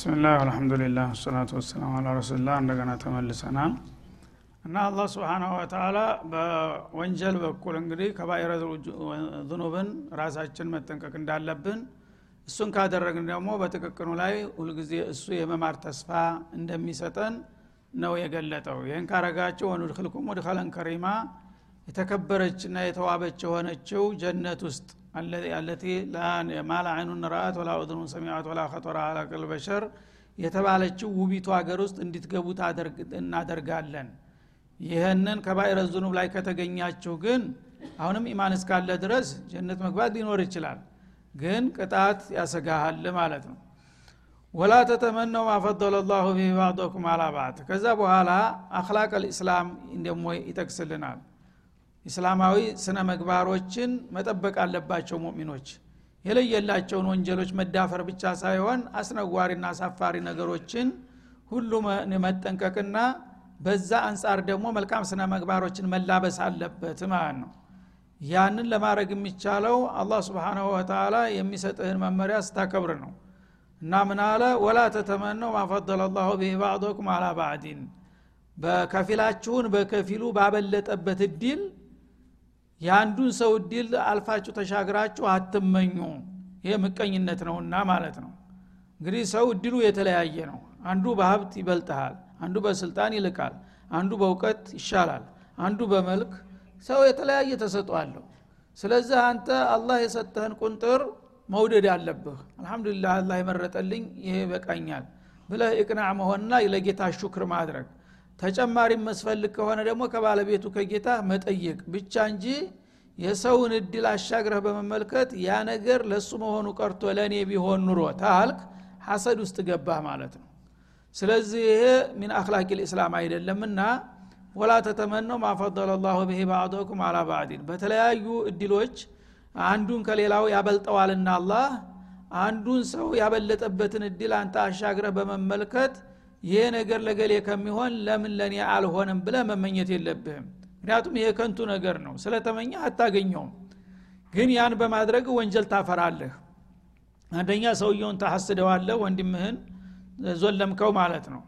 ብስሚላህ አልሐምዱሊላህ ወሰላቱ ወሰላም አላ ረሱልላህ እንደገና ተመልሰናል እና አላህ ስብሓናሁ ወተላ በወንጀል በኩል እንግዲህ ከባይረ ዝኑብን ራሳችን መጠንቀቅ እንዳለብን እሱን ካደረግን ደግሞ በጥቅቅኑ ላይ ሁልጊዜ እሱ የመማር ተስፋ እንደሚሰጠን ነው የገለጠው። ይህን ካረጋቸው ወኑድክልኩም ሙድኸለን ከሪማ የተከበረችና የተዋበች የሆነችው ጀነት ውስጥ አለቲ ማላ አይኑን ረአት ወላ ሰሚዐት ወላ ከጠራ አላ ቀልብ በሸር የተባለችው ውቢቱ ሀገር ውስጥ እንዲትገቡ እናደርጋለን። ይህንን ከባይረ ዝኑብ ላይ ከተገኛችሁ ግን አሁንም ኢማን እስካለ ድረስ ጀነት መግባት ሊኖር ይችላል። ግን ቅጣት ያሰጋሃል ማለት ነው። ወላ ተተመነው ማፈደለ ላሁ ቢህ ባዕዶኩም አላ ባዕድ ከዛ በኋላ አክላቅ ልእስላም ደሞ ይጠቅስልናል ኢስላማዊ ስነ ምግባሮችን መጠበቅ አለባቸው ሙእሚኖች። የለየላቸውን ወንጀሎች መዳፈር ብቻ ሳይሆን አስነዋሪና አሳፋሪ ነገሮችን ሁሉ መጠንቀቅና በዛ አንጻር ደግሞ መልካም ስነ ምግባሮችን መላበስ አለበት ማለት ነው። ያንን ለማድረግ የሚቻለው አላህ ስብሓናሁ ወተላ የሚሰጥህን መመሪያ ስታከብር ነው። እና ምን አለ? ወላ ተተመነው ማፈደለ ላሁ ቢህ ባዕዶኩም አላ ባዕዲን። በከፊላችሁን በከፊሉ ባበለጠበት እድል የአንዱን ሰው እድል አልፋችሁ ተሻግራችሁ አትመኙ። ይሄ ምቀኝነት ነውና ማለት ነው። እንግዲህ ሰው እድሉ የተለያየ ነው። አንዱ በሀብት ይበልጥሃል አንዱ በስልጣን ይልቃል አንዱ በእውቀት ይሻላል አንዱ በመልክ ሰው የተለያየ ተሰጧለሁ ስለዚህ አንተ አላህ የሰጠህን ቁንጥር መውደድ አለብህ። አልሐምዱሊላህ አላህ የመረጠልኝ ይሄ ይበቃኛል ብለህ እቅናዕ መሆንና ለጌታ ሹክር ማድረግ ተጨማሪ መስፈልግ ከሆነ ደግሞ ከባለቤቱ ከጌታ መጠየቅ ብቻ እንጂ የሰውን እድል አሻግረህ በመመልከት ያ ነገር ለእሱ መሆኑ ቀርቶ ለእኔ ቢሆን ኑሮ ታልክ ሐሰድ ውስጥ ገባህ ማለት ነው። ስለዚህ ይሄ ሚን አክላቂ ልእስላም አይደለምና ወላ ተተመነው ማፈደለ ላሁ ብሄ ባዕዶኩም አላ ባዕዲን። በተለያዩ እድሎች አንዱን ከሌላው ያበልጠዋልና አላህ አንዱን ሰው ያበለጠበትን እድል አንተ አሻግረህ በመመልከት ይሄ ነገር ለገሌ ከሚሆን ለምን ለእኔ አልሆንም ብለ መመኘት የለብህም? ምክንያቱም ይሄ ከንቱ ነገር ነው። ስለተመኘ አታገኘውም። ግን ያን በማድረግ ወንጀል ታፈራለህ። አንደኛ ሰውየውን ታሐስደዋለህ ወንድምህን ዞለምከው ማለት ነው።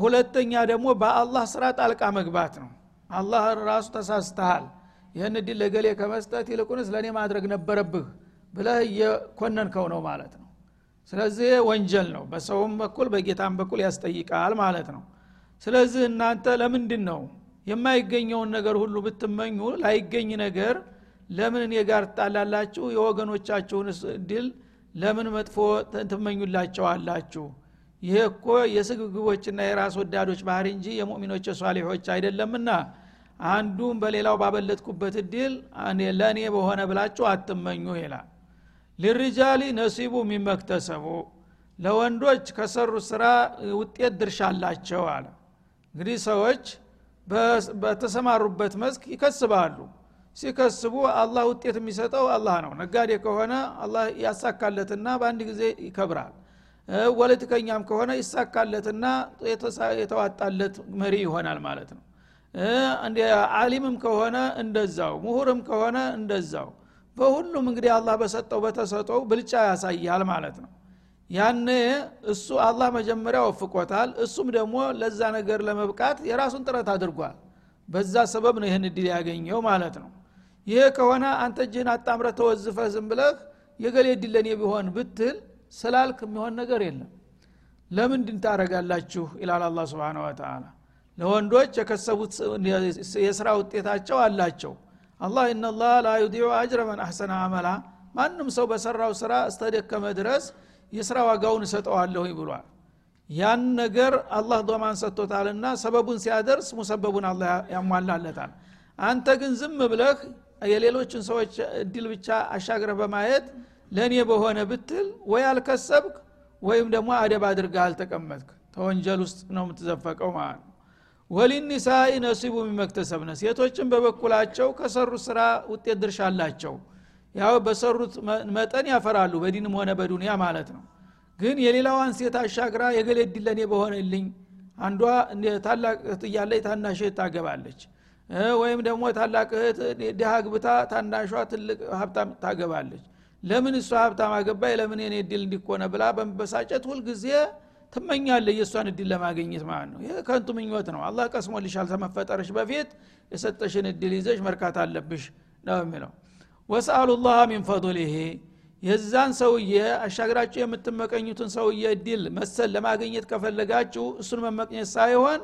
ሁለተኛ ደግሞ በአላህ ስራ ጣልቃ መግባት ነው። አላህ ራሱ ተሳስተሃል። ይህን እድል ለገሌ ከመስጠት ይልቁንስ ለእኔ ማድረግ ነበረብህ ብለህ እየኮነንከው ነው ማለት ነው ስለዚህ ወንጀል ነው። በሰውም በኩል በጌታም በኩል ያስጠይቃል ማለት ነው። ስለዚህ እናንተ ለምንድን ነው የማይገኘውን ነገር ሁሉ ብትመኙ ላይገኝ ነገር ለምን እኔ ጋር ትጣላላችሁ? የወገኖቻችሁን ድል ለምን መጥፎ ትመኙላቸዋላችሁ? ይሄ እኮ የስግግቦችና የራስ ወዳዶች ባህር እንጂ የሙእሚኖች ሷሊሖች አይደለምና። አንዱም በሌላው ባበለጥኩበት እድል ለእኔ በሆነ ብላችሁ አትመኙ ይላል ሊሪጃሊ ነሲቡ ሚመክተሰቡ ለወንዶች ከሰሩት ስራ ውጤት ድርሻ አላቸው አለ። እንግዲህ ሰዎች በተሰማሩበት መስክ ይከስባሉ። ሲከስቡ አላህ ውጤት የሚሰጠው አላህ ነው። ነጋዴ ከሆነ አላህ ያሳካለትና በአንድ ጊዜ ይከብራል። ወለትከኛም ከሆነ ይሳካለትና የተዋጣለት መሪ ይሆናል ማለት ነው። አሊምም ከሆነ እንደዛው ምሁርም ከሆነ እንደዛው በሁሉም እንግዲህ አላህ በሰጠው በተሰጠው ብልጫ ያሳያል ማለት ነው። ያነ እሱ አላህ መጀመሪያ ወፍቆታል። እሱም ደግሞ ለዛ ነገር ለመብቃት የራሱን ጥረት አድርጓል። በዛ ሰበብ ነው ይህን እድል ያገኘው ማለት ነው። ይሄ ከሆነ አንተ እጅህን አጣምረ ተወዝፈ ዝም ብለህ የገሌ እድል ቢሆን ብትል ስላልክ የሚሆን ነገር የለም። ለምንድን ታረጋላችሁ ይላል አላ ስብን ወተላ ለወንዶች የከሰቡት የስራ ውጤታቸው አላቸው አላህ እናላህ ላ ዩዲዑ አጅረ መን አሕሰነ አመላ ማንም ሰው በሰራው ስራ እስተደከመ ድረስ የስራ ዋጋውን እሰጠዋለሁ ብሏል። ያን ነገር አላህ ዶማን ሰጥቶታልና ሰበቡን ሲያደርስ ሙሰበቡን አላ ያሟላለታል። አንተ ግን ዝም ብለህ የሌሎችን ሰዎች እድል ብቻ አሻግረህ በማየት ለእኔ በሆነ ብትል ወይ አልከሰብክ ወይም ደግሞ አደብ አድርገህ አልተቀመጥክ። ተወንጀል ውስጥ ነው የምትዘፈቀው ማለት ወሊኒሳኢ ነሲቡ የሚመክተሰብነ ሴቶችን በበኩላቸው ከሰሩት ስራ ውጤት ድርሻ አላቸው። ያው በሰሩት መጠን ያፈራሉ በዲንም ሆነ በዱንያ ማለት ነው። ግን የሌላዋን ሴት አሻግራ የገሌ እድል ለእኔ በሆነልኝ አንዷ ታላቅ እህት እያለች ታናሽ እህት ታገባለች። ወይም ደግሞ ታላቅ እህት ድሃ ግብታ ታናሿ ትልቅ ሀብታም ታገባለች። ለምን እሷ ሀብታም አገባይ ለምን የኔ እድል እንዲኮነ ብላ በመበሳጨት ሁልጊዜ ትመኛለ የእሷን እድል ለማግኘት ማለት ነው። ይህ ከንቱ ምኞት ነው። አላህ ቀስሞልሻል ተመፈጠርሽ በፊት የሰጠሽን እድል ይዘሽ መርካት አለብሽ ነው የሚለው። ወስአሉ ላህ ሚን ፈضሊህ የዛን ሰውዬ አሻግራችሁ የምትመቀኙትን ሰውዬ እድል መሰል ለማግኘት ከፈለጋችሁ እሱን መመቅኘት ሳይሆን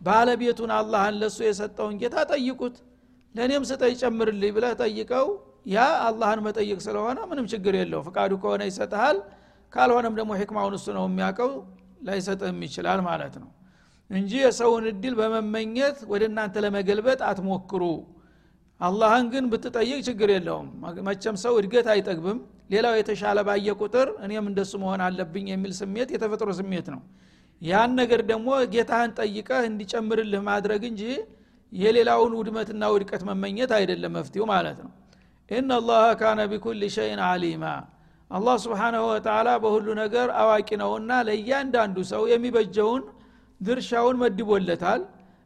ባለቤቱን አላህን ለእሱ የሰጠውን ጌታ ጠይቁት። ለእኔም ስጠይ ጨምርልኝ ብለህ ጠይቀው ያ አላህን መጠየቅ ስለሆነ ምንም ችግር የለው ፍቃዱ ከሆነ ይሰጥሃል ካልሆነም ደግሞ ሕክማውን እሱ ነው የሚያውቀው ላይሰጥህም ይችላል ማለት ነው። እንጂ የሰውን እድል በመመኘት ወደ እናንተ ለመገልበጥ አትሞክሩ። አላህን ግን ብትጠይቅ ችግር የለውም። መቸም ሰው እድገት አይጠግብም። ሌላው የተሻለ ባየ ቁጥር እኔም እንደሱ መሆን አለብኝ የሚል ስሜት የተፈጥሮ ስሜት ነው። ያን ነገር ደግሞ ጌታህን ጠይቀህ እንዲጨምርልህ ማድረግ እንጂ የሌላውን ውድመትና ውድቀት መመኘት አይደለም መፍትው ማለት ነው። ኢነ አላህ ካነ ቢኩል ሸይን አሊማ አላህ ስብሓናሁ ወተላ በሁሉ ነገር አዋቂ ነውና ለእያንዳንዱ ሰው የሚበጀውን ድርሻውን መድቦለታል።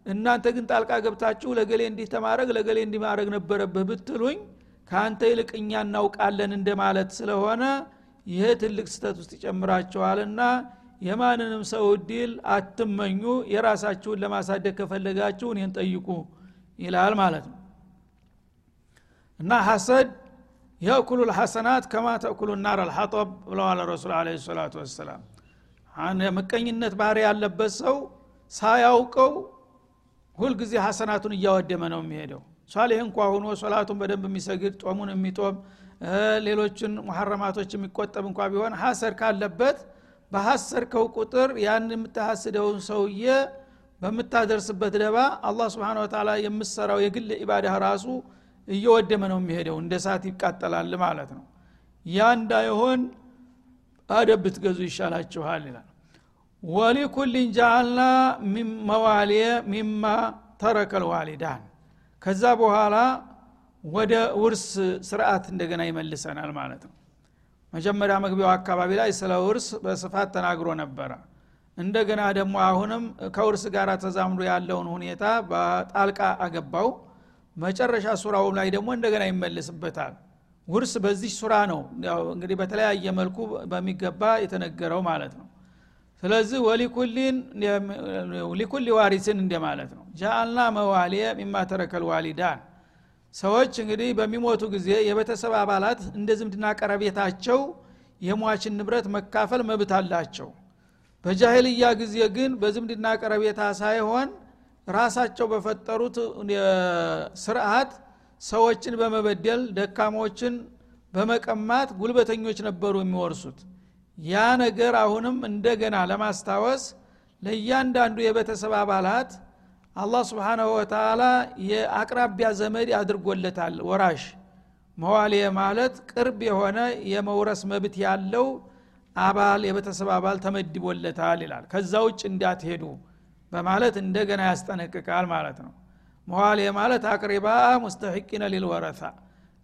እናንተ ግን ጣልቃ ገብታችሁ ለገሌ እንዲህ ተማረግ ለገሌ እንዲህ ማድረግ ነበረብህ ብትሉኝ ከአንተ ይልቅ እኛ እናውቃለን እንደማለት ስለሆነ ይህ ትልቅ ስተት ውስጥ ይጨምራችኋልና የማንንም ሰው እድል አትመኙ። የራሳችሁን ለማሳደግ ከፈለጋችሁ እኔን ጠይቁ ይላል ማለት ነው። እና ሐሰድ የእኩሉ ልሐሰናት ከማ ተእኩሉ ናር አልሐጠብ ብለዋል ረሱል አለ ሰላቱ ወሰላም። ምቀኝነት ባህሪ ያለበት ሰው ሳያውቀው ሁልጊዜ ሐሰናቱን እያወደመ ነው የሚሄደው። ሷሌህ እንኳ ሁኖ ሶላቱን በደንብ የሚሰግድ ጦሙን የሚጦም ሌሎችን ሙሐረማቶች የሚቆጠብ እንኳ ቢሆን ሐሰድ ካለበት በሐሰርከው ቁጥር ያን የምታሐስደውን ሰውዬ በምታደርስበት ደባ አላህ ስብን ወተላ የምሰራው የግል ኢባዳህ ራሱ እየወደመ ነው የሚሄደው እንደ ሰዓት ይቃጠላል ማለት ነው። ያ እንዳይሆን አደብ ብትገዙ ይሻላችኋል ይላል። ወሊኩልን ጃአልና መዋሊየ ሚማ ተረከ ልዋሊዳን ከዛ በኋላ ወደ ውርስ ስርዓት እንደገና ይመልሰናል ማለት ነው። መጀመሪያ መግቢያው አካባቢ ላይ ስለ ውርስ በስፋት ተናግሮ ነበረ። እንደገና ደግሞ አሁንም ከውርስ ጋር ተዛምዶ ያለውን ሁኔታ በጣልቃ አገባው መጨረሻ ሱራውም ላይ ደግሞ እንደገና ይመልስበታል ውርስ በዚህ ሱራ ነው እንግዲህ በተለያየ መልኩ በሚገባ የተነገረው ማለት ነው። ስለዚህ ሊኩል ዋሪስን እንደ ማለት ነው። ጃአልና መዋሊየ ሚማ ተረከል ዋሊዳን። ሰዎች እንግዲህ በሚሞቱ ጊዜ የቤተሰብ አባላት እንደ ዝምድና ቀረቤታቸው የሟችን ንብረት መካፈል መብት አላቸው። በጃሂልያ ጊዜ ግን በዝምድና ቀረቤታ ሳይሆን ራሳቸው በፈጠሩት ስርዓት ሰዎችን በመበደል ደካሞችን በመቀማት ጉልበተኞች ነበሩ የሚወርሱት። ያ ነገር አሁንም እንደገና ለማስታወስ ለእያንዳንዱ የቤተሰብ አባላት አላህ ስብሓናሁ ወተላ የአቅራቢያ ዘመድ አድርጎለታል። ወራሽ መዋልየ ማለት ቅርብ የሆነ የመውረስ መብት ያለው አባል የቤተሰብ አባል ተመድቦለታል ይላል። ከዛ ውጭ እንዳትሄዱ በማለት እንደገና ያስጠነቅቃል ማለት ነው። መዋልየ ማለት አቅሪባ ሙስተሒቂነ ሊልወረታ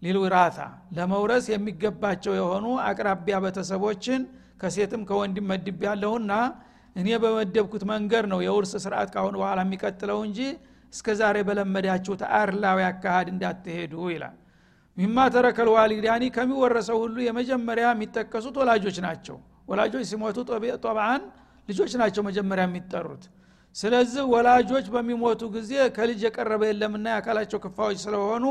ሊልውራታ ለመውረስ የሚገባቸው የሆኑ አቅራቢያ ቤተሰቦችን ከሴትም ከወንድም መድብ ያለሁና እኔ በመደብኩት መንገድ ነው የውርስ ስርዓት ካሁን በኋላ የሚቀጥለው እንጂ እስከ ዛሬ በለመዳችሁት አርላዊ አካሃድ እንዳትሄዱ ይላል። ሚማ ተረከል ዋሊዳኒ ከሚወረሰው ሁሉ የመጀመሪያ የሚጠቀሱት ወላጆች ናቸው። ወላጆች ሲሞቱ ጦብአን ልጆች ናቸው መጀመሪያ የሚጠሩት ስለዚህ ወላጆች በሚሞቱ ጊዜ ከልጅ የቀረበ የለምና የአካላቸው ክፋዎች ስለሆኑ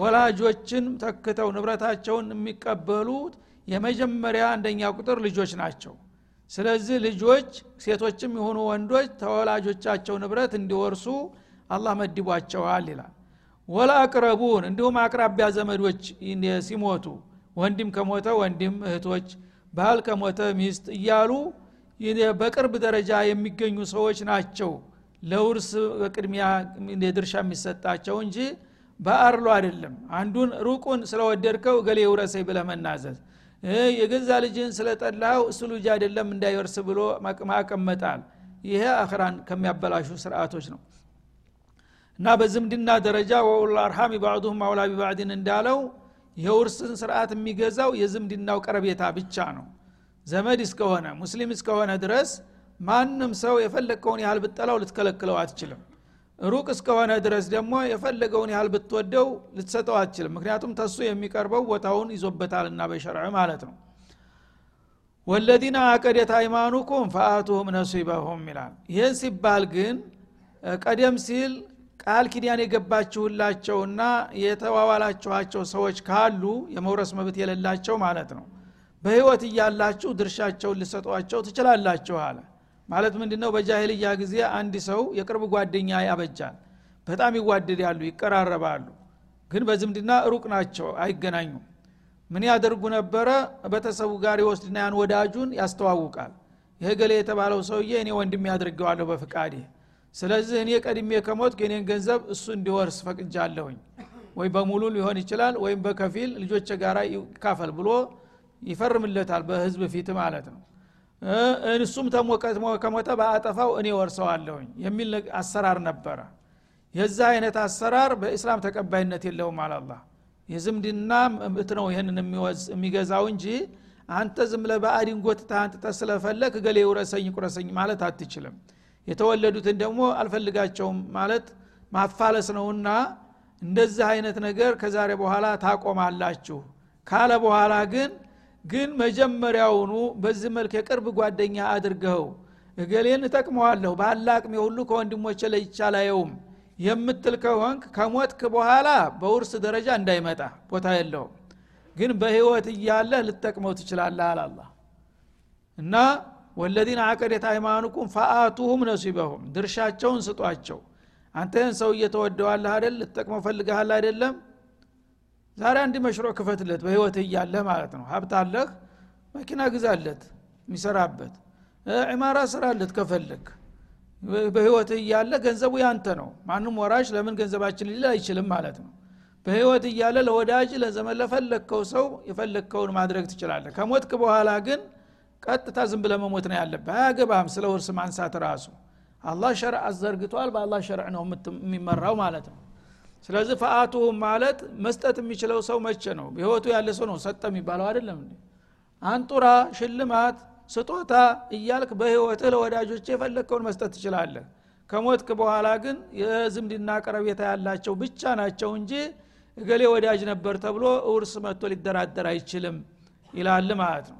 ወላጆችን ተክተው ንብረታቸውን የሚቀበሉት የመጀመሪያ አንደኛ ቁጥር ልጆች ናቸው። ስለዚህ ልጆች ሴቶችም የሆኑ ወንዶች ተወላጆቻቸው ንብረት እንዲወርሱ አላህ መድቧቸዋል ይላል። ወላ አቅረቡን እንዲሁም አቅራቢያ ዘመዶች ሲሞቱ ወንድም ከሞተ ወንድም እህቶች ባል ከሞተ ሚስት እያሉ በቅርብ ደረጃ የሚገኙ ሰዎች ናቸው። ለውርስ በቅድሚያ ድርሻ የሚሰጣቸው እንጂ በአርሎ አይደለም። አንዱን ሩቁን ስለወደድከው ገሌ ውረሰኝ ብለህ መናዘዝ የገዛ ልጅህን ስለጠላው እሱ ልጅ አይደለም እንዳይወርስ ብሎ ማቀመጣል ይሄ አኽራን ከሚያበላሹ ስርዓቶች ነው። እና በዝምድና ደረጃ ወኡል አርሃም ባዕዱሁም አውላ ቢባዕድን እንዳለው የውርስን ስርዓት የሚገዛው የዝምድናው ቀረቤታ ብቻ ነው ዘመድ እስከሆነ ሙስሊም እስከሆነ ድረስ ማንም ሰው የፈለግከውን ያህል ብጠላው ልትከለክለው አትችልም። ሩቅ እስከሆነ ድረስ ደግሞ የፈለገውን ያህል ብትወደው ልትሰጠው አትችልም። ምክንያቱም ተሱ የሚቀርበው ቦታውን ይዞበታልና በሸርዕ ማለት ነው። ወለዚነ አቀደት አይማኑኩም ፈአቱሁም ነሲበሁም ይላል። ይህን ሲባል ግን ቀደም ሲል ቃል ኪዳን የገባችሁላቸውና የተዋዋላችኋቸው ሰዎች ካሉ የመውረስ መብት የሌላቸው ማለት ነው በህይወት እያላችሁ ድርሻቸውን ልሰጧቸው ትችላላችሁ አለ። ማለት ምንድነው? በጃሂልያ ጊዜ አንድ ሰው የቅርብ ጓደኛ ያበጃል። በጣም ይዋደዳሉ ይቀራረባሉ። ግን በዝምድና ሩቅ ናቸው አይገናኙም። ምን ያደርጉ ነበረ? ቤተሰቡ ጋር ይወስድና ያን ወዳጁን ያስተዋውቃል። ይህ የተባለው ሰውዬ እኔ ወንድም ያድርገዋለሁ በፍቃዴ። ስለዚህ እኔ ቀድሜ ከሞት የኔን ገንዘብ እሱ እንዲወርስ ፈቅጃለሁኝ። ወይ በሙሉ ሊሆን ይችላል ወይም በከፊል ልጆች ጋር ይካፈል ብሎ ይፈርምለታል በህዝብ ፊት ማለት ነው። እሱም ከሞተ በአጠፋው እኔ ወርሰዋለሁኝ የሚል አሰራር ነበረ። የዛ አይነት አሰራር በእስላም ተቀባይነት የለውም አላላ የዝምድና ምት ነው ይህንን የሚገዛው እንጂ አንተ ዝም ለባዕድን ጎትታ አንጥተ ስለፈለግ ገሌ ውረሰኝ ቁረሰኝ ማለት አትችልም። የተወለዱትን ደግሞ አልፈልጋቸውም ማለት ማፋለስ ነውና እንደዚህ አይነት ነገር ከዛሬ በኋላ ታቆማላችሁ። ካለ በኋላ ግን ግን መጀመሪያውኑ በዚህ መልክ የቅርብ ጓደኛ አድርገው እገሌን እጠቅመዋለሁ ባለ አቅሜ ሁሉ ከወንድሞቼ የምትል ከሆንክ ከሞትክ በኋላ በውርስ ደረጃ እንዳይመጣ ቦታ የለውም። ግን በህይወት እያለህ ልጠቅመው ትችላለህ አላላ እና ወለዚነ አቀደት አይማኑኩም ፈአቱሁም ነሲበሁም ድርሻቸውን ስጧቸው። አንተን ሰው እየተወደዋለህ አይደል? ልትጠቅመው ፈልገሃል አይደለም ዛሬ አንድ መሽሮ ክፈትለት በህይወት እያለ ማለት ነው። ሀብት አለህ መኪና ግዛለት የሚሰራበት። ዒማራ ስራለት ከፈለግ በህይወት እያለ ገንዘቡ ያንተ ነው። ማንም ወራሽ ለምን ገንዘባችን ሊል አይችልም ማለት ነው። በህይወት እያለ ለወዳጅ ለዘመን ለፈለግከው ሰው የፈለግከውን ማድረግ ትችላለህ። ከሞትክ በኋላ ግን ቀጥታ ዝም ብለ ነው ያለብህ። አያገባም ስለ ውርስ ማንሳት ራሱ። አላህ ሸርዕ አዘርግቷል በአላህ ሸርዕ ነው የሚመራው ማለት ነው ስለዚህ ፈአቱሁም ማለት መስጠት የሚችለው ሰው መቼ ነው? በህይወቱ ያለ ሰው ነው ሰጠ የሚባለው አይደለም አንጡራ ሽልማት ስጦታ እያልክ በህይወትህ ለወዳጆች የፈለግከውን መስጠት ትችላለህ። ከሞትክ በኋላ ግን የዝምድና ቀረቤታ ያላቸው ብቻ ናቸው እንጂ እገሌ ወዳጅ ነበር ተብሎ እውርስ መጥቶ ሊደራደር አይችልም ይላል ማለት ነው።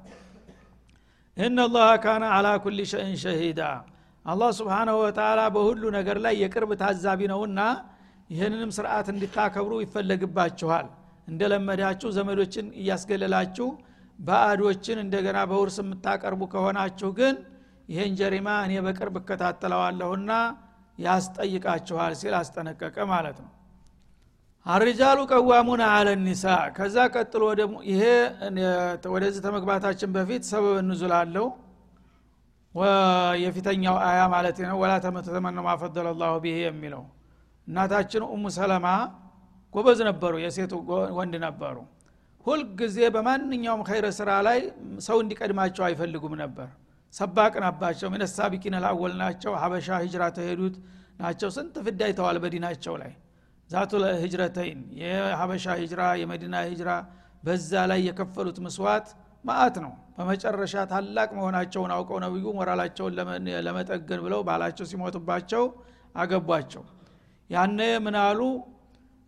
እነላህ ካነ አላ ኩል ሸይን ሸሂዳ። አላህ ስብሓናሁ ወተላ በሁሉ ነገር ላይ የቅርብ ታዛቢ ነውና ይህንንም ስርዓት እንድታከብሩ ይፈለግባችኋል። እንደለመዳችሁ ዘመዶችን እያስገለላችሁ ባዕዶችን እንደገና በውርስ የምታቀርቡ ከሆናችሁ ግን ይህን ጀሪማ እኔ በቅርብ እከታተለዋለሁና ያስጠይቃችኋል ሲል አስጠነቀቀ ማለት ነው። አርጃሉ ቀዋሙን አለ ኒሳ። ከዛ ቀጥሎ ደግሞ ይሄ ወደዚህ ተመግባታችን በፊት ሰበብ እንዙል አለው የፊተኛው አያ ማለት ነው። ወላ ተመተተመነ ማፈደለ ላሁ ብሄ የሚለው እናታችን ኡሙ ሰለማ ጎበዝ ነበሩ የሴቱ ወንድ ነበሩ። ሁልጊዜ በማንኛውም ኸይረ ስራ ላይ ሰው እንዲቀድማቸው አይፈልጉም ነበር። ሰባቅ ናባቸው ሚነሳቢቂን ላወል ናቸው ሀበሻ ሂጅራ ተሄዱት ናቸው። ስንት ፍዳ ይተዋል በዲናቸው ላይ። ዛቱ ህጅረተይን የሀበሻ ሂጅራ የመዲና ሂጅራ በዛ ላይ የከፈሉት ምስዋት ማአት ነው። በመጨረሻ ታላቅ መሆናቸውን አውቀው ነብዩ ሞራላቸውን ለመጠገን ብለው ባላቸው ሲሞቱባቸው አገቧቸው ያነ ምናሉ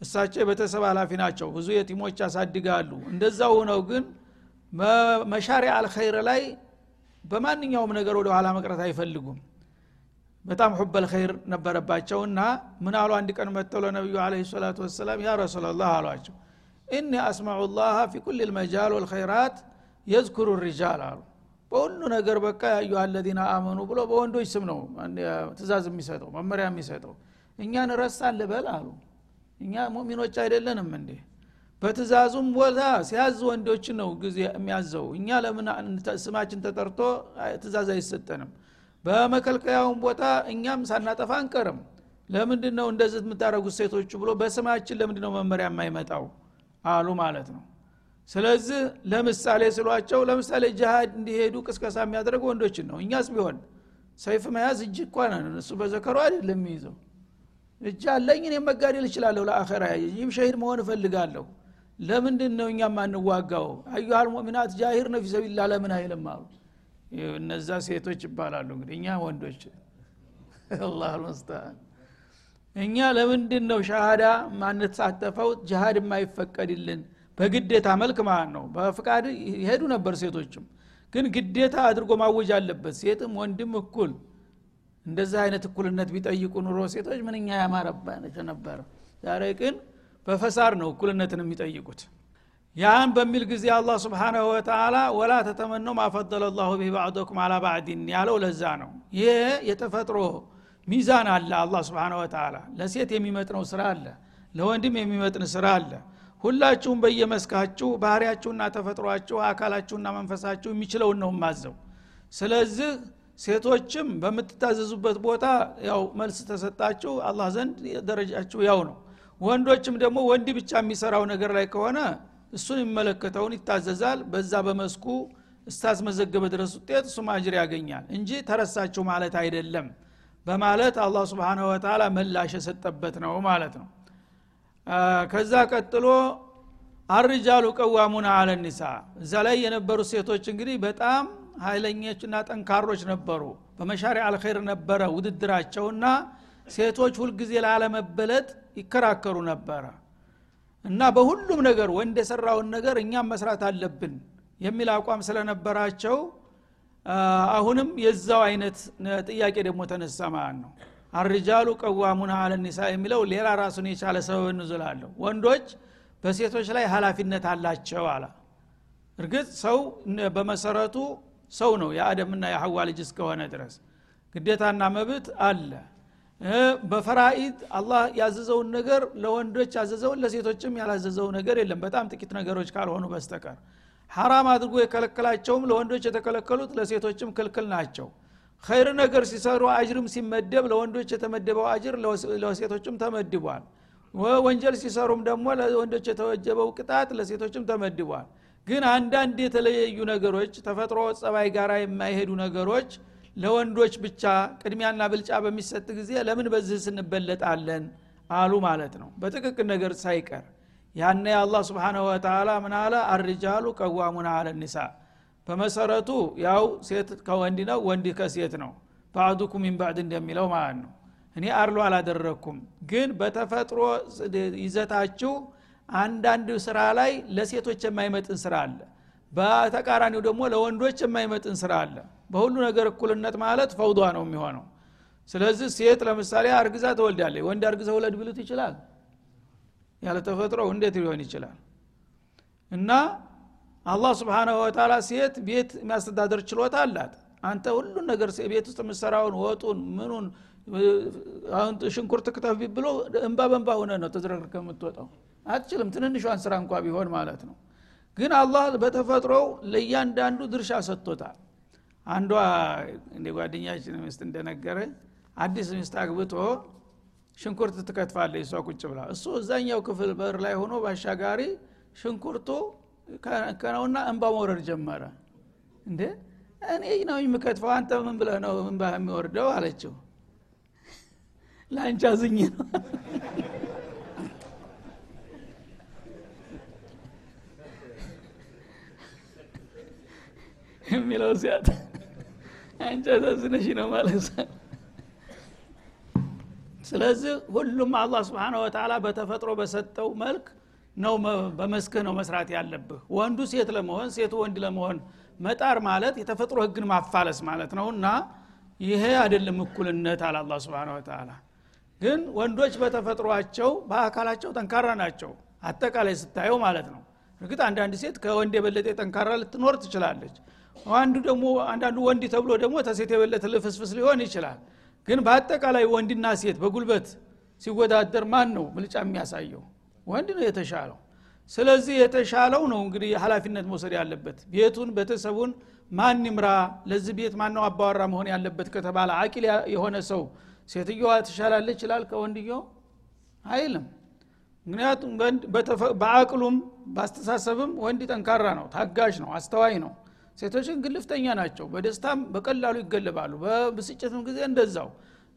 እሳቸው የቤተሰብ ኃላፊ ናቸው። ብዙ የቲሞች ያሳድጋሉ። እንደዛው ሆነው ግን መሻሪ አልኸይር ላይ በማንኛውም ነገር ወደ ኋላ መቅረት አይፈልጉም። በጣም ሁበል ኸይር ነበረባቸውና ምን አሉ? አንድ ቀን መጥተው ለነቢዩ አለ ሰላቱ ወሰላም ያ ረሱላላህ አሏቸው እኒ አስማዑ ላህ ፊ ኩል ልመጃል ወልኸይራት የዝኩሩ ሪጃል አሉ። በሁሉ ነገር በቃ ያዩ አለዚነ አመኑ ብሎ በወንዶች ስም ነው ትእዛዝ የሚሰጠው መመሪያ የሚሰጠው እኛን ረሳን ልበል አሉ። እኛ ሙሚኖች አይደለንም እንዴ? በትእዛዙም ቦታ ሲያዝ ወንዶችን ነው ጊዜ የሚያዘው። እኛ ለምን ስማችን ተጠርቶ ትእዛዝ አይሰጠንም? በመከልከያውን ቦታ እኛም ሳናጠፋ አንቀርም። ለምንድን ነው እንደዚህ የምታደረጉት ሴቶቹ ብሎ በስማችን ለምንድ ነው መመሪያ የማይመጣው? አሉ ማለት ነው። ስለዚህ ለምሳሌ ስሏቸው ለምሳሌ ጅሃድ እንዲሄዱ ቅስቀሳ የሚያደርጉ ወንዶችን ነው። እኛስ ቢሆን ሰይፍ መያዝ እጅ እኳ ነን እሱ በዘከሩ አይደለም የሚይዘው እጅ አለኝ እኔም መጋደል እችላለሁ ለአኸራ ይህም ሸሂድ መሆን እፈልጋለሁ። ለምንድን ነው እኛም አንዋጋው አዩሃል ሙእሚናት ጃሂር ነው ፊሰቢላ ለምን አይልም አሉ። እነዛ ሴቶች ይባላሉ እንግዲህ እኛ ወንዶች። አላህ ልሙስተዓን እኛ ለምንድን ነው ሻሃዳ ማንሳተፈው? ጅሃድ የማይፈቀድልን በግዴታ መልክ ማለት ነው። በፍቃድ ይሄዱ ነበር ሴቶችም። ግን ግዴታ አድርጎ ማወጅ አለበት። ሴትም ወንድም እኩል እንደዚህ አይነት እኩልነት ቢጠይቁ ኑሮ ሴቶች ምንኛ ያማረባቸው ነበረ ዛሬ ግን በፈሳር ነው እኩልነትን የሚጠይቁት። ያን በሚል ጊዜ አላህ ስብሓናሁ ወተላ ወላ ተተመነው ማፈደለ ላሁ ቢህ ባዕዶኩም አላ ባዕዲን ያለው ለዛ ነው። ይሄ የተፈጥሮ ሚዛን አለ አላህ ስብሓን ወተላ ለሴት የሚመጥነው ስራ አለ ለወንድም የሚመጥን ስራ አለ። ሁላችሁም በየመስካችሁ ባህሪያችሁና ተፈጥሯችሁ አካላችሁና መንፈሳችሁ የሚችለውን ነው ማዘው ስለዚህ ሴቶችም በምትታዘዙበት ቦታ ያው መልስ ተሰጣችሁ አላህ ዘንድ ደረጃችሁ ያው ነው። ወንዶችም ደግሞ ወንድ ብቻ የሚሰራው ነገር ላይ ከሆነ እሱን የሚመለከተውን ይታዘዛል። በዛ በመስኩ እስታስመዘገበ ድረስ ውጤት እሱም አጅር ያገኛል እንጂ ተረሳችሁ ማለት አይደለም በማለት አላህ ስብንሁ ወተላ ምላሽ የሰጠበት ነው ማለት ነው። ከዛ ቀጥሎ አርጃሉ ቀዋሙና አለ ኒሳ እዛ ላይ የነበሩ ሴቶች እንግዲህ በጣም ኃይለኞችና ጠንካሮች ነበሩ። በመሻሪ አልኸይር ነበረ ውድድራቸውና ሴቶች ሁልጊዜ ላለመበለጥ ይከራከሩ ነበረ። እና በሁሉም ነገር ወንድ የሰራውን ነገር እኛም መስራት አለብን የሚል አቋም ስለነበራቸው አሁንም የዛው አይነት ጥያቄ ደግሞ ተነሳ ማለት ነው። አርጃሉ ቀዋሙና አለ ኒሳ የሚለው ሌላ ራሱን የቻለ ሰበብ እንዝላለሁ ወንዶች በሴቶች ላይ ሀላፊነት አላቸው አላ እርግጥ ሰው በመሰረቱ ሰው ነው የአደምና የሐዋ ልጅ እስከሆነ ድረስ። ግዴታና መብት አለ። በፈራኢድ አላህ ያዘዘውን ነገር ለወንዶች ያዘዘውን ለሴቶችም ያላዘዘው ነገር የለም። በጣም ጥቂት ነገሮች ካልሆኑ በስተቀር። ሐራም አድርጎ የከለከላቸውም ለወንዶች የተከለከሉት ለሴቶችም ክልክል ናቸው። ኸይር ነገር ሲሰሩ አጅርም ሲመደብ ለወንዶች የተመደበው አጅር ለሴቶችም ተመድቧል። ወንጀል ሲሰሩም ደግሞ ለወንዶች የተወጀበው ቅጣት ለሴቶችም ተመድቧል ግን አንዳንድ የተለያዩ ነገሮች ተፈጥሮ ጸባይ ጋር የማይሄዱ ነገሮች ለወንዶች ብቻ ቅድሚያና ብልጫ በሚሰጥ ጊዜ ለምን በዚህ ስንበለጣለን አሉ ማለት ነው። በጥቅቅን ነገር ሳይቀር ያነ አላህ ስብሓንሁ ወተላ ምን አለ? አርጃሉ ቀዋሙና አለ ኒሳ። በመሰረቱ ያው ሴት ከወንድ ነው ወንድ ከሴት ነው። ባዕዱኩም ሚን ባዕድ እንደሚለው ማለት ነው። እኔ አርሎ አላደረግኩም። ግን በተፈጥሮ ይዘታችሁ አንዳንድ ስራ ላይ ለሴቶች የማይመጥን ስራ አለ። በተቃራኒው ደግሞ ለወንዶች የማይመጥን ስራ አለ። በሁሉ ነገር እኩልነት ማለት ፈውዷ ነው የሚሆነው። ስለዚህ ሴት ለምሳሌ አርግዛ ትወልዳለች። ወንድ አርግዘ ውለድ ብሉት ይችላል። ያለ ተፈጥሮ እንዴት ሊሆን ይችላል? እና አላህ ስብሓናሁ ወተላ ሴት ቤት የሚያስተዳደር ችሎታ አላት። አንተ ሁሉን ነገር ቤት ውስጥ የምሰራውን ወጡን ምኑን ሽንኩርት ክተፍ ብሎ እንባ በንባ ሆነ ነው ተዝረክርከ የምትወጣው አትችልም። ትንንሿን ስራ እንኳ ቢሆን ማለት ነው። ግን አላህ በተፈጥሮው ለእያንዳንዱ ድርሻ ሰጥቶታል። አንዷ እንደ ጓደኛችን ምስት እንደነገረ አዲስ ሚስት አግብቶ ሽንኩርት ትከትፋለች እሷ ቁጭ ብላ። እሱ እዛኛው ክፍል በር ላይ ሆኖ ባሻጋሪ ሽንኩርቱ ከነውና እንባ መውረድ ጀመረ። እንዴ እኔ ነው የምከትፈው? አንተ ምን ብለህ ነው እንባ የሚወርደው? አለችው። ለአንቺ አዝኝ ነው የሚለው ሲያት አንቺ አሳዝነሽ ነው ማለት ስለዚህ ሁሉም አላህ ስብሓን ወተላ በተፈጥሮ በሰጠው መልክ ነው በመስክህ ነው መስራት ያለብህ። ወንዱ ሴት ለመሆን ሴቱ ወንድ ለመሆን መጣር ማለት የተፈጥሮ ህግን ማፋለስ ማለት ነው እና ይሄ አይደለም እኩልነት አለ አላ ስብን ወተላ ግን ወንዶች በተፈጥሯቸው በአካላቸው ጠንካራ ናቸው። አጠቃላይ ስታየው ማለት ነው እርግጥ አንዳንድ ሴት ከወንድ የበለጠ ጠንካራ ልትኖር ትችላለች። አንዱ ደግሞ አንዳንዱ ወንድ ተብሎ ደግሞ ተሴት የበለጠ ልፍስፍስ ሊሆን ይችላል። ግን በአጠቃላይ ወንድና ሴት በጉልበት ሲወዳደር ማን ነው ብልጫ የሚያሳየው? ወንድ ነው የተሻለው። ስለዚህ የተሻለው ነው እንግዲህ ሀላፊነት መውሰድ ያለበት። ቤቱን ቤተሰቡን ማን ይምራ? ለዚህ ቤት ማን ነው አባወራ መሆን ያለበት ከተባለ አቂል የሆነ ሰው ሴትዮዋ ትሻላለች ይችላል ከወንድየው? አይልም ምክንያቱም በአቅሉም በአስተሳሰብም ወንድ ጠንካራ ነው ታጋሽ ነው አስተዋይ ነው። ሴቶች ግን ግልፍተኛ ናቸው በደስታም በቀላሉ ይገለባሉ በብስጭትም ጊዜ እንደዛው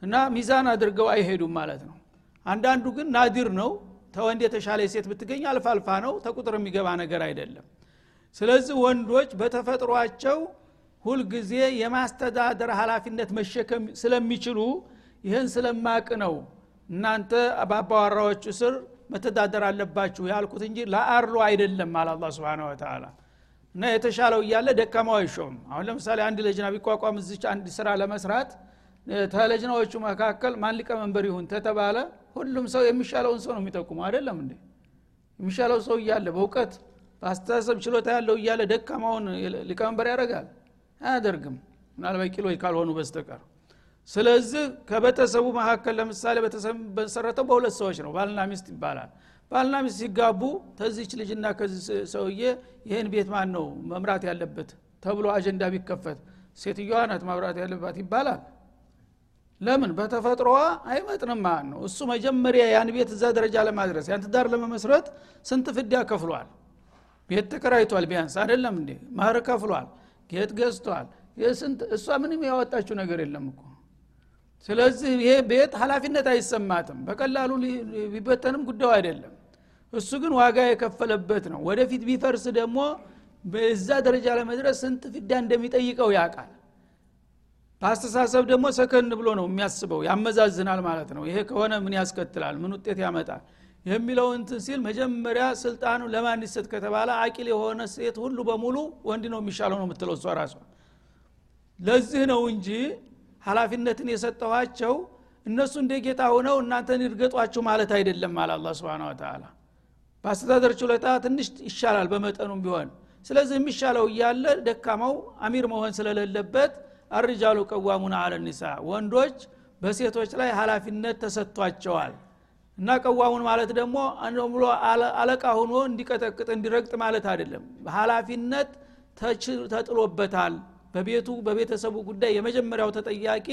እና ሚዛን አድርገው አይሄዱም ማለት ነው። አንዳንዱ ግን ናዲር ነው ተወንድ የተሻለ ሴት ብትገኝ አልፋ አልፋ ነው ተቁጥር የሚገባ ነገር አይደለም። ስለዚህ ወንዶች በተፈጥሯቸው ሁልጊዜ የማስተዳደር ሀላፊነት መሸከም ስለሚችሉ ይህን ስለማቅ ነው እናንተ በአባዋራዎቹ ስር መተዳደር አለባችሁ ያልኩት እንጂ ለአርሎ አይደለም አለ አላ ስብን ወተላ እና የተሻለው እያለ ደካማው አይሾም አሁን ለምሳሌ አንድ ለጅና ቢቋቋም እዚች አንድ ስራ ለመስራት ተለጅናዎቹ መካከል ማን ሊቀመንበር ይሁን ተተባለ? ሁሉም ሰው የሚሻለውን ሰው ነው የሚጠቁሙ አይደለም እንዴ? የሚሻለው ሰው እያለ በእውቀት በአስተሳሰብ ችሎታ ያለው እያለ ደካማውን ሊቀመንበር ያደርጋል? አያደርግም። ምናልባት ቂሎች ካልሆኑ በስተቀር ስለዚህ ከቤተሰቡ መካከል ለምሳሌ ቤተሰብ መሰረተው በሁለት ሰዎች ነው። ባልና ሚስት ይባላል። ባልና ሚስት ሲጋቡ ተዚች ልጅና ከዚህ ሰውዬ ይህን ቤት ማን ነው መምራት ያለበት ተብሎ አጀንዳ ቢከፈት ሴትዮዋ ናት መምራት ያለባት ይባላል። ለምን? በተፈጥሮዋ አይመጥንም ማለት ነው። እሱ መጀመሪያ ያን ቤት እዛ ደረጃ ለማድረስ ያን ትዳር ለመመስረት ስንት ፍዳ ከፍሏል? ቤት ተከራይቷል ቢያንስ አይደለም እንዴ? ማህር ከፍሏል ጌጥ ገዝቷል። የስንት? እሷ ምንም ያወጣችው ነገር የለም እኮ ስለዚህ ይሄ ቤት ሀላፊነት አይሰማትም። በቀላሉ ቢበተንም ጉዳዩ አይደለም። እሱ ግን ዋጋ የከፈለበት ነው። ወደፊት ቢፈርስ ደግሞ በዛ ደረጃ ለመድረስ ስንት ፍዳ እንደሚጠይቀው ያውቃል። በአስተሳሰብ ደግሞ ሰከን ብሎ ነው የሚያስበው። ያመዛዝናል ማለት ነው። ይሄ ከሆነ ምን ያስከትላል? ምን ውጤት ያመጣል? የሚለው እንትን ሲል መጀመሪያ ስልጣኑ ለማን ይሰጥ ከተባለ አቂል የሆነ ሴት ሁሉ በሙሉ ወንድ ነው የሚሻለው ነው የምትለው እሷ ራሷ። ለዚህ ነው እንጂ ሀላፊነትን የሰጠኋቸው እነሱ እንደ ጌታ ሆነው እናንተን ይርገጧችሁ ማለት አይደለም አለ አላ ስብን ተላ በአስተዳደር ችሎታ ትንሽ ይሻላል በመጠኑም ቢሆን። ስለዚህ የሚሻለው እያለ ደካማው አሚር መሆን ስለሌለበት አርጃሉ ቀዋሙና አለ ኒሳ ወንዶች በሴቶች ላይ ሀላፊነት ተሰጥቷቸዋል። እና ቀዋሙን ማለት ደግሞ ብሎ አለቃ ሆኖ እንዲቀጠቅጥ እንዲረግጥ ማለት አይደለም። ሀላፊነት ተጥሎበታል በቤቱ በቤተሰቡ ጉዳይ የመጀመሪያው ተጠያቂ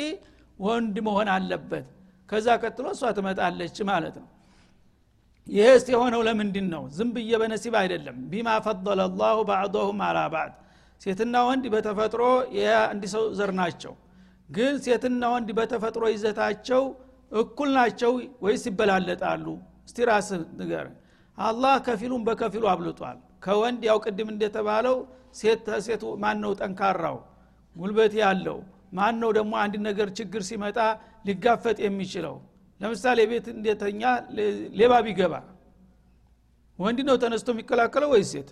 ወንድ መሆን አለበት። ከዛ ቀጥሎ እሷ ትመጣለች ማለት ነው። ይህስ የሆነው ለምንድን ነው ዝም ብዬ በነሲብ አይደለም። ቢማ ፈضለ ላሁ ባዕضሁም አላ ባዕድ። ሴትና ወንድ በተፈጥሮ የአንድ ሰው ዘር ናቸው። ግን ሴትና ወንድ በተፈጥሮ ይዘታቸው እኩል ናቸው ወይስ ይበላለጣሉ? እስቲ ራስ ንገር። አላህ ከፊሉን በከፊሉ አብልጧል። ከወንድ ያው ቅድም እንደተባለው ሴት ሴቱ ማን ነው ጠንካራው ጉልበት ያለው ማን ነው ደግሞ አንድ ነገር ችግር ሲመጣ ሊጋፈጥ የሚችለው? ለምሳሌ ቤት እንደተኛ ሌባ ቢገባ ወንድ ነው ተነስቶ የሚከላከለው ወይ ሴት?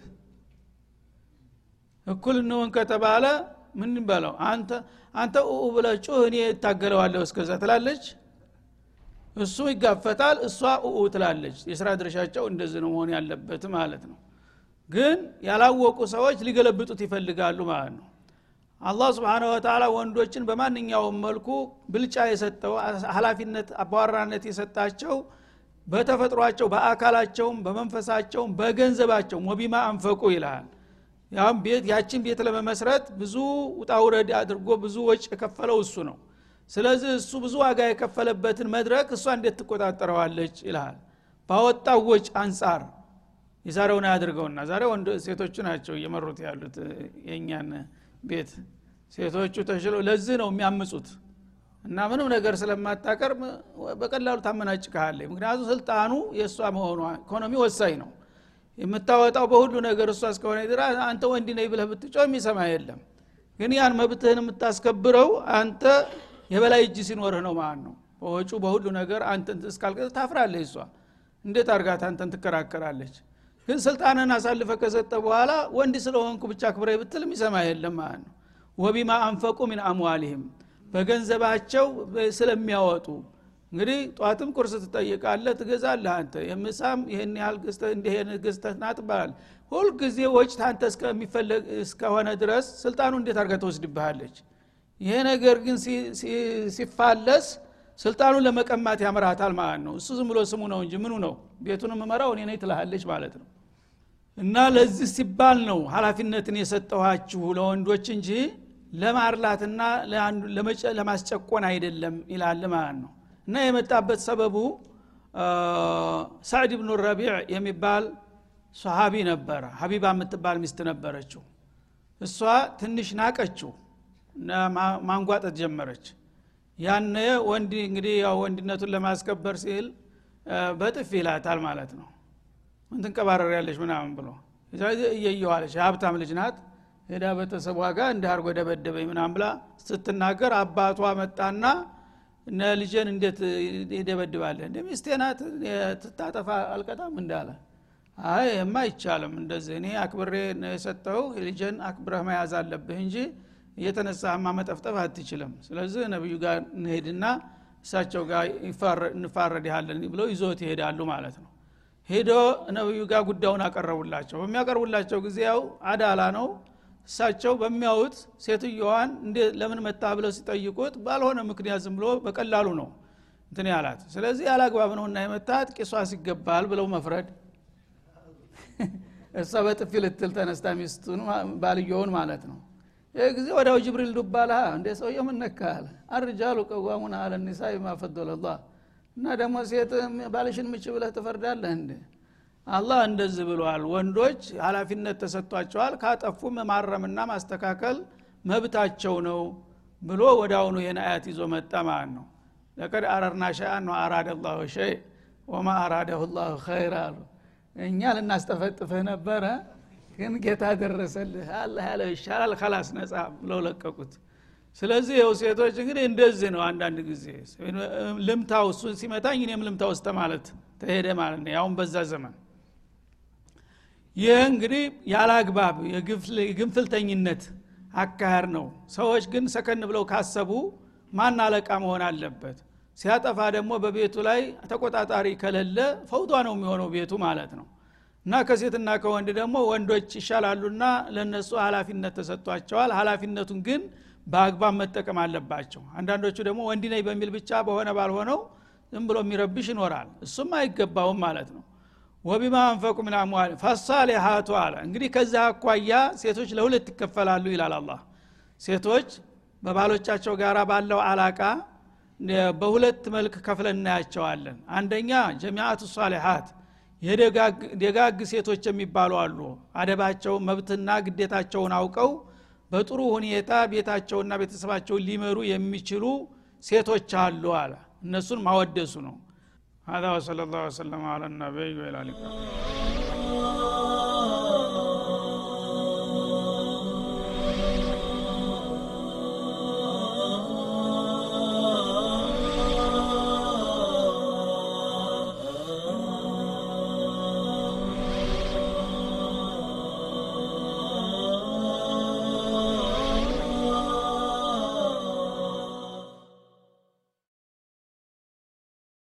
እኩል እንሆን ከተባለ ምን በለው? አንተ አንተ ኡ ብለ ጩህ እኔ እታገለዋለሁ እስከዛ ትላለች? እሱ ይጋፈጣል እሷ ኡ ትላለች። የስራ ድርሻቸው እንደዚህ ነው መሆን ያለበት ማለት ነው። ግን ያላወቁ ሰዎች ሊገለብጡት ይፈልጋሉ ማለት ነው አላህ ስብሓነ ወተላ ወንዶችን በማንኛውም መልኩ ብልጫ የሰጠው ሀላፊነት አባዋራነት የሰጣቸው በተፈጥሯቸው በአካላቸውም በመንፈሳቸውም በገንዘባቸውም ወቢማ አንፈቁ ይልሃል ያም ቤት ያችን ቤት ለመመስረት ብዙ ውጣውረድ አድርጎ ብዙ ወጭ የከፈለው እሱ ነው። ስለዚህ እሱ ብዙ ዋጋ የከፈለበትን መድረክ እሷ እንዴት ትቆጣጠረዋለች ይልሃል ባወጣው ወጭ አንጻር የዛሬውን አያድርገውና ዛሬ ወንድ ሴቶቹ ናቸው እየመሩት ያሉት የእኛን ቤት ሴቶቹ ተሽለው ለዚህ ነው የሚያምፁት። እና ምንም ነገር ስለማታቀርብ በቀላሉ ታመናጭቀሃለ ምክንያቱ ስልጣኑ የእሷ መሆኗ ኢኮኖሚ ወሳኝ ነው። የምታወጣው በሁሉ ነገር እሷ እስከሆነ ድራ አንተ ወንድ ነኝ ብለህ ብትጮ የሚሰማ የለም። ግን ያን መብትህን የምታስከብረው አንተ የበላይ እጅ ሲኖርህ ነው ማለት ነው። በወጩ በሁሉ ነገር አንተን እስካልቀ ታፍራለች እሷ። እንዴት አርጋት አንተን ትከራከራለች ግን ስልጣንን አሳልፈ ከሰጠ በኋላ ወንድ ስለሆንኩ ብቻ ክብረ ብትል የሚሰማ የለም ማለት ነው። ወቢማ አንፈቁ ሚን አምዋሊህም በገንዘባቸው ስለሚያወጡ። እንግዲህ ጧትም ቁርስ ትጠይቃለህ ትገዛለህ አንተ። የምሳም ይህን ያህል ገዝተህ እንዲህ ገዝተህ ና ትባላል። ሁልጊዜ ወጭ ታንተ እስከሚፈለግ እስከሆነ ድረስ ስልጣኑ እንዴት አርጋ ትወስድብሃለች? ይሄ ነገር ግን ሲፋለስ ስልጣኑን ለመቀማት ያምራታል ማለት ነው። እሱ ዝም ብሎ ስሙ ነው እንጂ ምኑ ነው? ቤቱን የምመራው እኔ ነኝ ትልሃለች ማለት ነው እና ለዚህ ሲባል ነው ሀላፊነትን የሰጠኋችሁ ለወንዶች እንጂ ለማርላትና ለማስጨቆን አይደለም ይላል ማለት ነው። እና የመጣበት ሰበቡ ሳዕድ ብኑ ረቢዕ የሚባል ሰሃቢ ነበረ። ሀቢባ የምትባል ሚስት ነበረችው። እሷ ትንሽ ናቀችው ማንጓጠት ጀመረች። ያነ ወንድ እንግዲህ ያው ወንድነቱን ለማስከበር ሲል በጥፍ ይላታል ማለት ነው ምን ትንቀባረር ያለች ምናምን ብሎ እየየዋለች። የሀብታም ልጅ ናት። ሄዳ ቤተሰቧ ጋር እንዲህ አርጎ ደበደበኝ ምናም ብላ ስትናገር አባቷ መጣና እነ ልጄን እንዴት ይደበድባለህ እንደ ሚስቴ ትታጠፋ አልቀጣም እንዳለ አይ የማ አይቻልም። እንደዚህ እኔ አክብሬ የሰጠው ልጄን አክብረህ መያዝ አለብህ እንጂ እየተነሳህማ መጠፍጠፍ አትችልም። ስለዚህ ነቢዩ ጋር እንሄድና እሳቸው ጋር እንፋረድሃለን ብለው ይዞት ይሄዳሉ ማለት ነው ሄዶ ነቢዩ ጋር ጉዳዩን አቀረቡላቸው። በሚያቀርቡላቸው ጊዜ ያው አዳላ ነው። እሳቸው በሚያዩት ሴትዮዋን እንዴ ለምን መጣ ብለው ሲጠይቁት ባልሆነ ምክንያት ዝም ብሎ በቀላሉ ነው እንትን ያላት። ስለዚህ ያላግባብ ነውና የመታት ቂሷስ ይገባል ብለው መፍረድ። እሷ በጥፊ ልትል ተነስታ ሚስቱን ባልየውን ማለት ነው። ይህ ጊዜ ወዲያው ጅብሪል ዱባላ እንደ ሰውየ ምነካል አርጃሉ ቀዋሙን አለ ኒሳ ማፈዶለላህ እና ደግሞ ሴት ባልሽን ምች ብለህ ትፈርዳለህ እንዴ? አላህ እንደዚህ ብሏል። ወንዶች ሀላፊነት ተሰጥቷቸዋል። ካጠፉም ማረምና ማስተካከል መብታቸው ነው ብሎ ወደ አሁኑ ይህን አያት ይዞ መጣ ማለት ነው። ለቀድ አረርና ሸአን አራደ ላሁ ሸይ ወማ አራደሁ ላሁ ኸይር አሉ። እኛ ልናስጠፈጥፍህ ነበረ ግን ጌታ ደረሰልህ። አላ ያለው ይሻላል። ከላስ ነጻ ብለው ለቀቁት ስለዚህ ይኸው ሴቶች እንግዲህ እንደዚህ ነው አንዳንድ ጊዜ። ልምታው እሱን ሲመታኝ እኔም ልምታ ውስጥ ማለት ተሄደ ማለት ነው። ያሁን በዛ ዘመን። ይህ እንግዲህ ያለ የግንፍልተኝነት አካሄድ ነው። ሰዎች ግን ሰከን ብለው ካሰቡ ማን አለቃ መሆን አለበት? ሲያጠፋ ደግሞ በቤቱ ላይ ተቆጣጣሪ ከሌለ ፈውጧ ነው የሚሆነው ቤቱ ማለት ነው። እና ከሴትና ከወንድ ደግሞ ወንዶች ይሻላሉና ለነሱ ሀላፊነት ተሰጥቷቸዋል። ሀላፊነቱን ግን በአግባብ መጠቀም አለባቸው። አንዳንዶቹ ደግሞ ወንድ ነኝ በሚል ብቻ በሆነ ባልሆነው ዝም ብሎ የሚረብሽ ይኖራል። እሱም አይገባውም ማለት ነው። ወቢማ አንፈቁ ምን አምዋል ፈሳሊሃቱ አለ። እንግዲህ ከዚህ አኳያ ሴቶች ለሁለት ይከፈላሉ ይላል አላህ። ሴቶች በባሎቻቸው ጋር ባለው አላቃ በሁለት መልክ ከፍለን እናያቸዋለን። አንደኛ ጀሚአቱ ሳሊሃት የደጋግ ሴቶች የሚባሉ አሉ። አደባቸው መብትና ግዴታቸውን አውቀው በጥሩ ሁኔታ ቤታቸውና ቤተሰባቸውን ሊመሩ የሚችሉ ሴቶች አሉ አለ እነሱን ማወደሱ ነው هذا وصلى الله وسلم على النبي وعلى اله